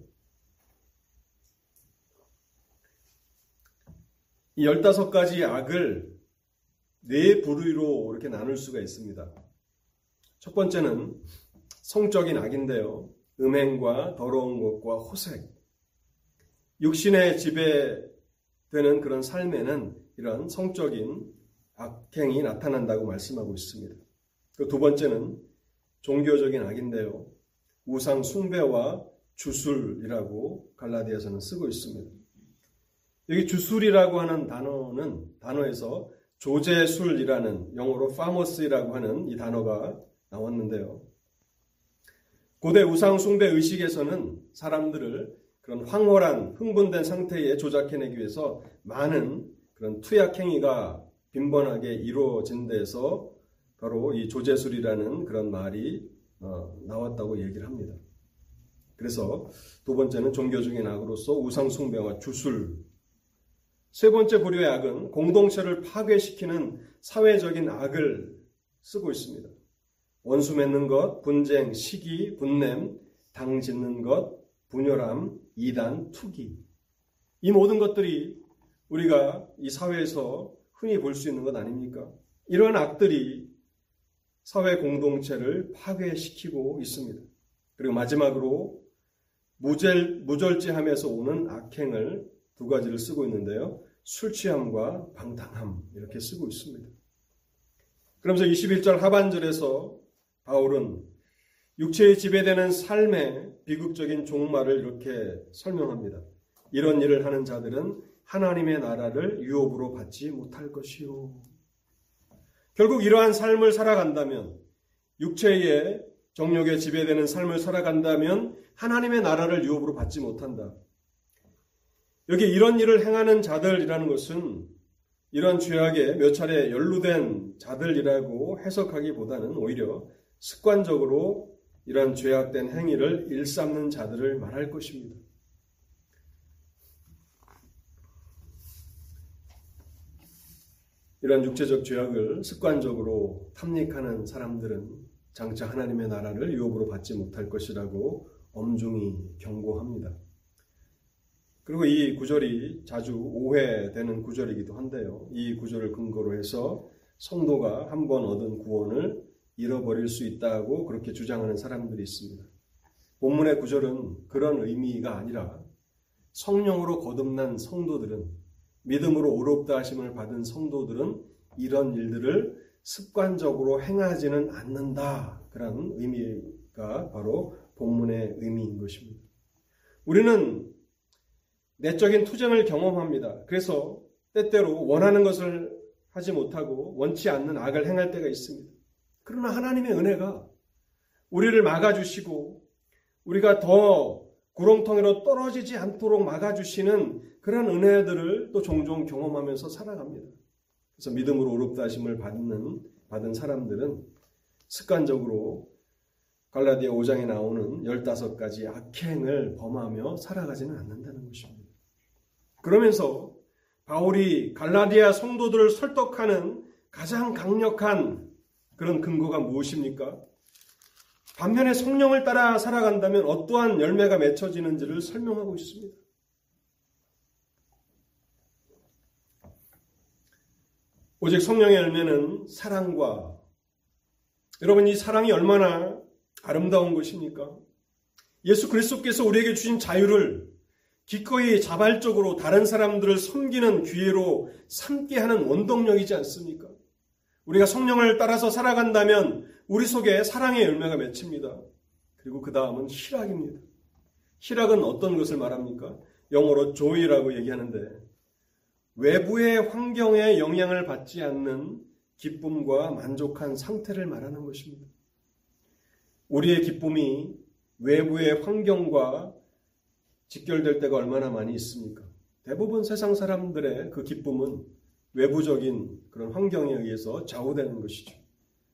A: 이 15가지 악을 네 부류로 이렇게 나눌 수가 있습니다. 첫 번째는 성적인 악인데요. 음행과 더러운 것과 호색. 육신의 지배되는 그런 삶에는 이런 성적인 악행이 나타난다고 말씀하고 있습니다. 그 두 번째는 종교적인 악인데요. 우상 숭배와 주술이라고 갈라디아서는 쓰고 있습니다. 여기 주술이라고 하는 단어는 단어에서 조제술이라는 영어로 파머스라고 하는 이 단어가 나왔는데요. 고대 우상 숭배 의식에서는 사람들을 그런 황홀한 흥분된 상태에 조작해내기 위해서 많은 그런 투약 행위가 빈번하게 이루어진 데서 바로 이 조제술이라는 그런 말이 어, 나왔다고 얘기를 합니다. 그래서 두 번째는 종교적인 악으로서 우상 숭배와 주술. 세 번째 부류의 악은 공동체를 파괴시키는 사회적인 악을 쓰고 있습니다. 원수 맺는 것, 분쟁, 시기, 분냄, 당 짓는 것, 분열함, 이단, 투기. 이 모든 것들이 우리가 이 사회에서 흔히 볼 수 있는 것 아닙니까? 이러한 악들이 사회 공동체를 파괴시키고 있습니다. 그리고 마지막으로 무절, 무절제함에서 오는 악행을 두 가지를 쓰고 있는데요. 술 취함과 방탕함 이렇게 쓰고 있습니다. 그러면서 21절 하반절에서 바울은 육체에 지배되는 삶의 비극적인 종말을 이렇게 설명합니다. 이런 일을 하는 자들은 하나님의 나라를 유업으로 받지 못할 것이요. 결국 이러한 삶을 살아간다면 육체의 정욕에 지배되는 삶을 살아간다면 하나님의 나라를 유업으로 받지 못한다. 여기 이런 일을 행하는 자들이라는 것은 이런 죄악에 몇 차례 연루된 자들이라고 해석하기보다는 오히려 습관적으로 이런 죄악된 행위를 일삼는 자들을 말할 것입니다. 이런 육체적 죄악을 습관적으로 탐닉하는 사람들은 장차 하나님의 나라를 유업으로 받지 못할 것이라고 엄중히 경고합니다. 그리고 이 구절이 자주 오해되는 구절이기도 한데요. 이 구절을 근거로 해서 성도가 한 번 얻은 구원을 잃어버릴 수 있다고 그렇게 주장하는 사람들이 있습니다. 본문의 구절은 그런 의미가 아니라 성령으로 거듭난 성도들은 믿음으로 오롭다 하심을 받은 성도들은 이런 일들을 습관적으로 행하지는 않는다. 그런 의미가 바로 본문의 의미인 것입니다. 우리는 내적인 투쟁을 경험합니다. 그래서 때때로 원하는 것을 하지 못하고 원치 않는 악을 행할 때가 있습니다. 그러나 하나님의 은혜가 우리를 막아주시고 우리가 더 구렁텅이로 떨어지지 않도록 막아주시는 그런 은혜들을 또 종종 경험하면서 살아갑니다. 그래서 믿음으로 오롭다 하심을 받는, 받은 사람들은 습관적으로 갈라디아 5장에 나오는 15가지 악행을 범하며 살아가지는 않는다는 것입니다. 그러면서 바울이 갈라디아 성도들을 설득하는 가장 강력한 그런 근거가 무엇입니까? 반면에 성령을 따라 살아간다면 어떠한 열매가 맺혀지는지를 설명하고 있습니다. 오직 성령의 열매는 사랑과 여러분 이 사랑이 얼마나 아름다운 것입니까? 예수 그리스도께서 우리에게 주신 자유를 기꺼이 자발적으로 다른 사람들을 섬기는 기회로 삼게 하는 원동력이지 않습니까? 우리가 성령을 따라서 살아간다면 우리 속에 사랑의 열매가 맺힙니다. 그리고 그 다음은 희락입니다. 희락은 어떤 것을 말합니까? 영어로 joy라고 얘기하는데 외부의 환경에 영향을 받지 않는 기쁨과 만족한 상태를 말하는 것입니다. 우리의 기쁨이 외부의 환경과 직결될 때가 얼마나 많이 있습니까? 대부분 세상 사람들의 그 기쁨은 외부적인 그런 환경에 의해서 좌우되는 것이죠.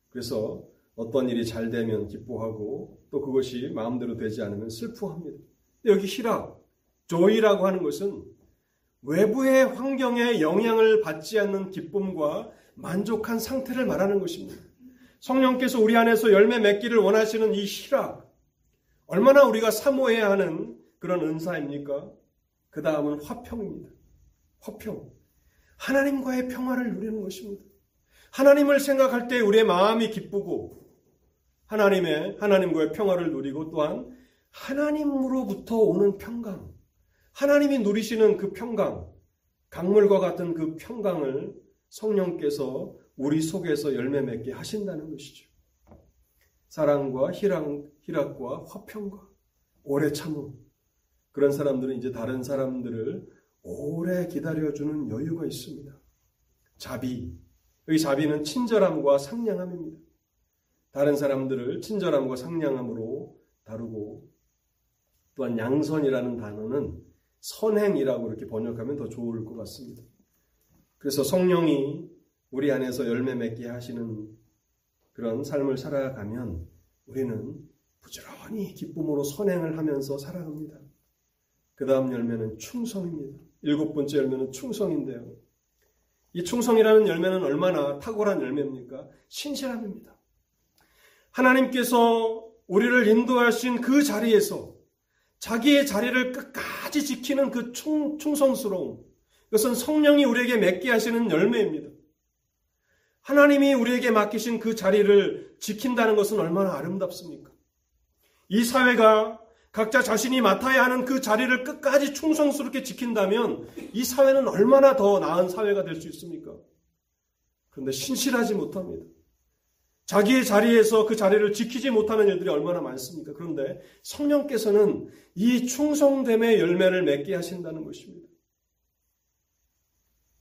A: 그래서 어떤 일이 잘 되면 기뻐하고 또 그것이 마음대로 되지 않으면 슬퍼합니다. 여기 희락, 조이라고 하는 것은 외부의 환경에 영향을 받지 않는 기쁨과 만족한 상태를 말하는 것입니다. 성령께서 우리 안에서 열매 맺기를 원하시는 이 희락, 얼마나 우리가 사모해야 하는 그런 은사입니까? 그 다음은 화평입니다. 화평. 하나님과의 평화를 누리는 것입니다. 하나님을 생각할 때 우리의 마음이 기쁘고 하나님의 하나님과의 평화를 누리고 또한 하나님으로부터 오는 평강, 하나님이 누리시는 그 평강, 강물과 같은 그 평강을 성령께서 우리 속에서 열매 맺게 하신다는 것이죠. 사랑과 희락, 희락과 화평과 오래 참음. 그런 사람들은 이제 다른 사람들을 오래 기다려주는 여유가 있습니다. 자비. 여기 자비는 친절함과 상냥함입니다. 다른 사람들을 친절함과 상냥함으로 다루고 또한 양선이라는 단어는 선행이라고 이렇게 번역하면 더 좋을 것 같습니다. 그래서 성령이 우리 안에서 열매 맺게 하시는 그런 삶을 살아가면 우리는 부지런히 기쁨으로 선행을 하면서 살아갑니다. 그 다음 열매는 충성입니다. 일곱 번째 열매는 충성인데요. 이 충성이라는 열매는 얼마나 탁월한 열매입니까? 신실함입니다. 하나님께서 우리를 인도하신 그 자리에서 자기의 자리를 끝까지 지키는 그 충, 충성스러움. 그것은 성령이 우리에게 맺게 하시는 열매입니다. 하나님이 우리에게 맡기신 그 자리를 지킨다는 것은 얼마나 아름답습니까? 이 사회가 각자 자신이 맡아야 하는 그 자리를 끝까지 충성스럽게 지킨다면 이 사회는 얼마나 더 나은 사회가 될 수 있습니까? 그런데 신실하지 못합니다. 자기의 자리에서 그 자리를 지키지 못하는 일들이 얼마나 많습니까? 그런데 성령께서는 이 충성됨의 열매를 맺게 하신다는 것입니다.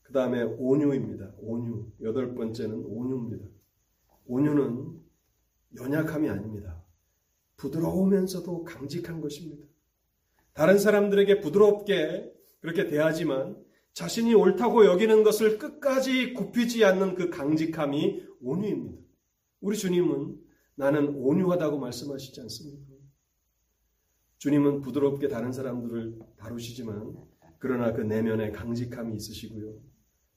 A: 그 다음에 온유입니다. 온유. 여덟 번째는 온유입니다. 온유는 연약함이 아닙니다. 부드러우면서도 강직한 것입니다. 다른 사람들에게 부드럽게 그렇게 대하지만 자신이 옳다고 여기는 것을 끝까지 굽히지 않는 그 강직함이 온유입니다. 우리 주님은 나는 온유하다고 말씀하시지 않습니까? 주님은 부드럽게 다른 사람들을 다루시지만 그러나 그 내면에 강직함이 있으시고요.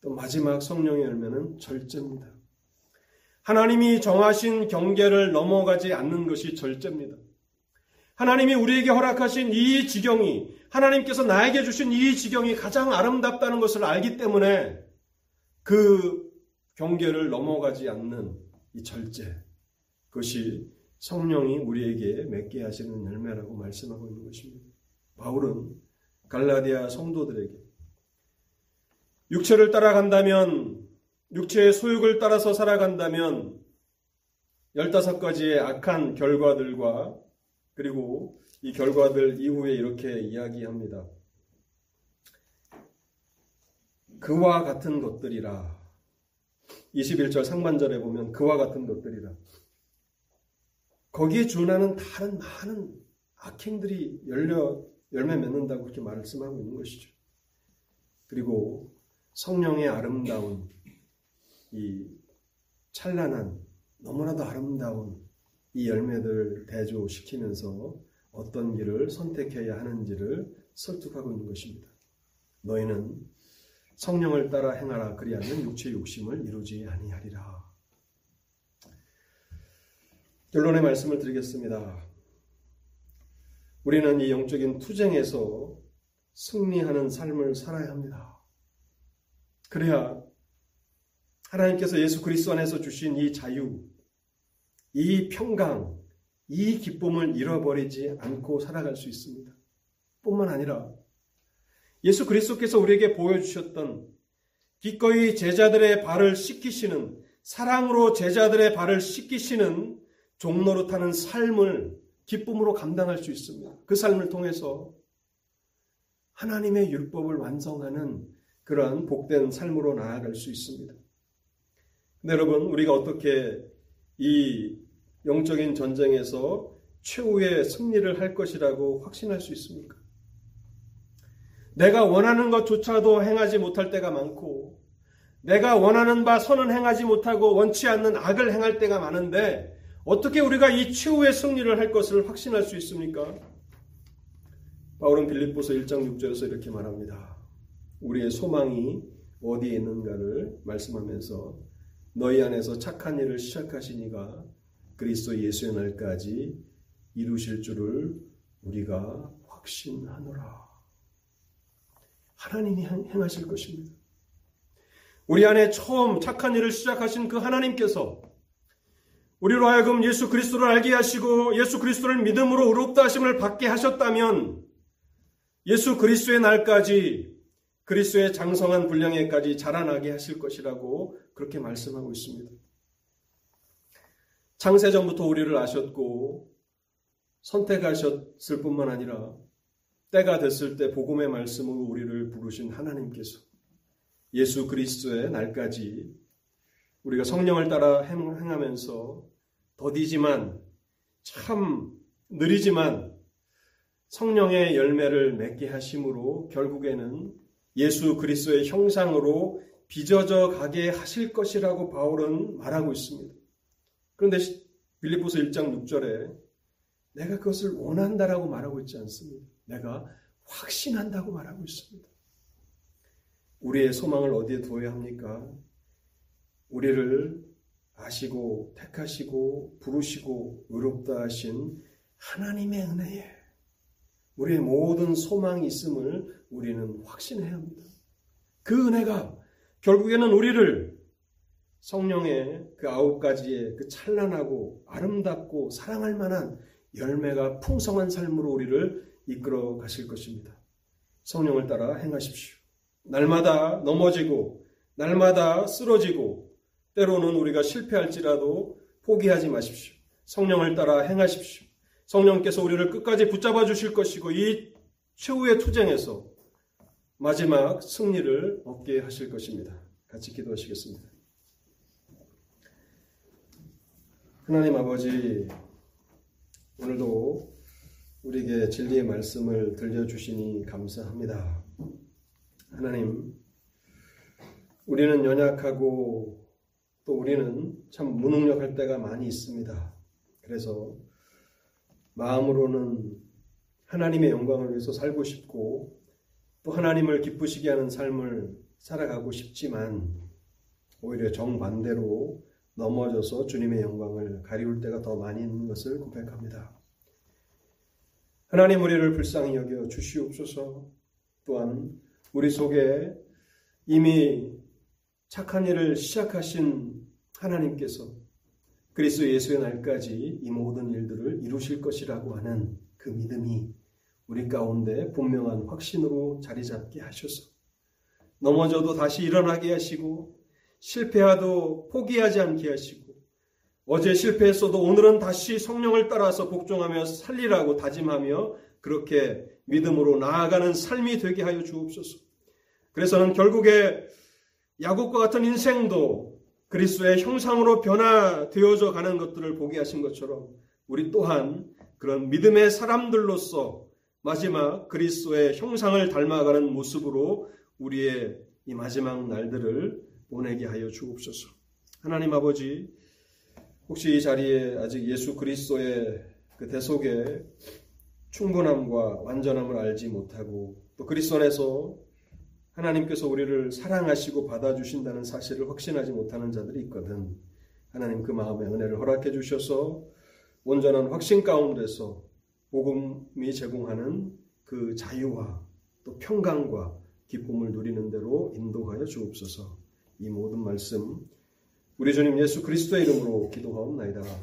A: 또 마지막 성령의 열매는 절제입니다. 하나님이 정하신 경계를 넘어가지 않는 것이 절제입니다. 하나님이 우리에게 허락하신 이 지경이 하나님께서 나에게 주신 이 지경이 가장 아름답다는 것을 알기 때문에 그 경계를 넘어가지 않는 이 절제 그것이 성령이 우리에게 맺게 하시는 열매라고 말씀하고 있는 것입니다. 바울은 갈라디아 성도들에게 육체를 따라간다면 육체의 소욕을 따라서 살아간다면 15가지의 악한 결과들과 그리고 이 결과들 이후에 이렇게 이야기합니다. 그와 같은 것들이라 21절 상반절에 보면 그와 같은 것들이라. 거기에 준하는 다른 많은 악행들이 열려 열매 맺는다고 그렇게 말씀하고 있는 것이죠. 그리고 성령의 아름다운 이 찬란한 너무나도 아름다운 이 열매들을 대조시키면서 어떤 길을 선택해야 하는지를 설득하고 있는 것입니다. 너희는 성령을 따라 행하라 그리하면 육체의 욕심을 이루지 아니하리라. 결론의 말씀을 드리겠습니다. 우리는 이 영적인 투쟁에서 승리하는 삶을 살아야 합니다. 그래야 하나님께서 예수 그리스도 안에서 주신 이 자유, 이 평강, 이 기쁨을 잃어버리지 않고 살아갈 수 있습니다. 뿐만 아니라 예수 그리스도께서 우리에게 보여주셨던 기꺼이 제자들의 발을 씻기시는 사랑으로 제자들의 발을 씻기시는 종로로 타는 삶을 기쁨으로 감당할 수 있습니다. 그 삶을 통해서 하나님의 율법을 완성하는 그러한 복된 삶으로 나아갈 수 있습니다. 근데 여러분, 우리가 어떻게 이 영적인 전쟁에서 최후의 승리를 할 것이라고 확신할 수 있습니까? 내가 원하는 것조차도 행하지 못할 때가 많고, 내가 원하는 바 선은 행하지 못하고 원치 않는 악을 행할 때가 많은데, 어떻게 우리가 이 최후의 승리를 할 것을 확신할 수 있습니까? 바울은 빌립보서 1장 6절에서 이렇게 말합니다. 우리의 소망이 어디에 있는가를 말씀하면서 너희 안에서 착한 일을 시작하시니가 그리스도 예수의 날까지 이루실 줄을 우리가 확신하노라. 하나님이 행하실 것입니다. 우리 안에 처음 착한 일을 시작하신 그 하나님께서 우리로 하여금 예수 그리스도를 알게 하시고 예수 그리스도를 믿음으로 의롭다 하심을 받게 하셨다면 예수 그리스도의 날까지 그리스도의 장성한 분량에까지 자라나게 하실 것이라고 그렇게 말씀하고 있습니다. 창세전부터 우리를 아셨고 선택하셨을 뿐만 아니라 때가 됐을 때 복음의 말씀으로 우리를 부르신 하나님께서 예수 그리스도의 날까지 우리가 성령을 따라 행하면서 더디지만 참 느리지만 성령의 열매를 맺게 하심으로 결국에는 예수 그리스도의 형상으로 빚어져 가게 하실 것이라고 바울은 말하고 있습니다. 그런데 빌립보서 1장 6절에 내가 그것을 원한다라고 말하고 있지 않습니다. 내가 확신한다고 말하고 있습니다. 우리의 소망을 어디에 두어야 합니까? 우리를 아시고 택하시고 부르시고 의롭다 하신 하나님의 은혜에 우리의 모든 소망이 있음을 우리는 확신해야 합니다. 그 은혜가 결국에는 우리를 성령의 그 아홉 가지의 그 찬란하고 아름답고 사랑할 만한 열매가 풍성한 삶으로 우리를 이끌어 가실 것입니다. 성령을 따라 행하십시오. 날마다 넘어지고, 날마다 쓰러지고, 때로는 우리가 실패할지라도 포기하지 마십시오. 성령을 따라 행하십시오. 성령께서 우리를 끝까지 붙잡아 주실 것이고, 이 최후의 투쟁에서 마지막 승리를 얻게 하실 것입니다. 같이 기도하시겠습니다. 하나님 아버지, 오늘도 우리에게 진리의 말씀을 들려주시니 감사합니다. 하나님, 우리는 연약하고 또 우리는 참 무능력할 때가 많이 있습니다. 그래서 마음으로는 하나님의 영광을 위해서 살고 싶고 또 하나님을 기쁘시게 하는 삶을 살아가고 싶지만 오히려 정반대로 넘어져서 주님의 영광을 가리울 때가 더 많이 있는 것을 고백합니다. 하나님 우리를 불쌍히 여겨 주시옵소서 또한 우리 속에 이미 착한 일을 시작하신 하나님께서 그리스도 예수의 날까지 이 모든 일들을 이루실 것이라고 하는 그 믿음이 우리 가운데 분명한 확신으로 자리 잡게 하셔서 넘어져도 다시 일어나게 하시고 실패하도 포기하지 않게 하시고 어제 실패했어도 오늘은 다시 성령을 따라서 복종하며 살리라고 다짐하며 그렇게 믿음으로 나아가는 삶이 되게 하여 주옵소서. 그래서는 결국에 야곱과 같은 인생도 그리스도의 형상으로 변화되어져 가는 것들을 보게 하신 것처럼 우리 또한 그런 믿음의 사람들로서 마지막 그리스도의 형상을 닮아가는 모습으로 우리의 이 마지막 날들을 보내게 하여 주옵소서. 하나님 아버지, 혹시 이 자리에 아직 예수 그리스도의 그 대속의 충분함과 완전함을 알지 못하고 또 그리스도 안에서 하나님께서 우리를 사랑하시고 받아주신다는 사실을 확신하지 못하는 자들이 있거든. 하나님 그 마음에 은혜를 허락해 주셔서 온전한 확신 가운데서 복음이 제공하는 그 자유와 또 평강과 기쁨을 누리는 대로 인도하여 주옵소서. 이 모든 말씀 우리 주님 예수 그리스도의 이름으로 기도하옵나이다.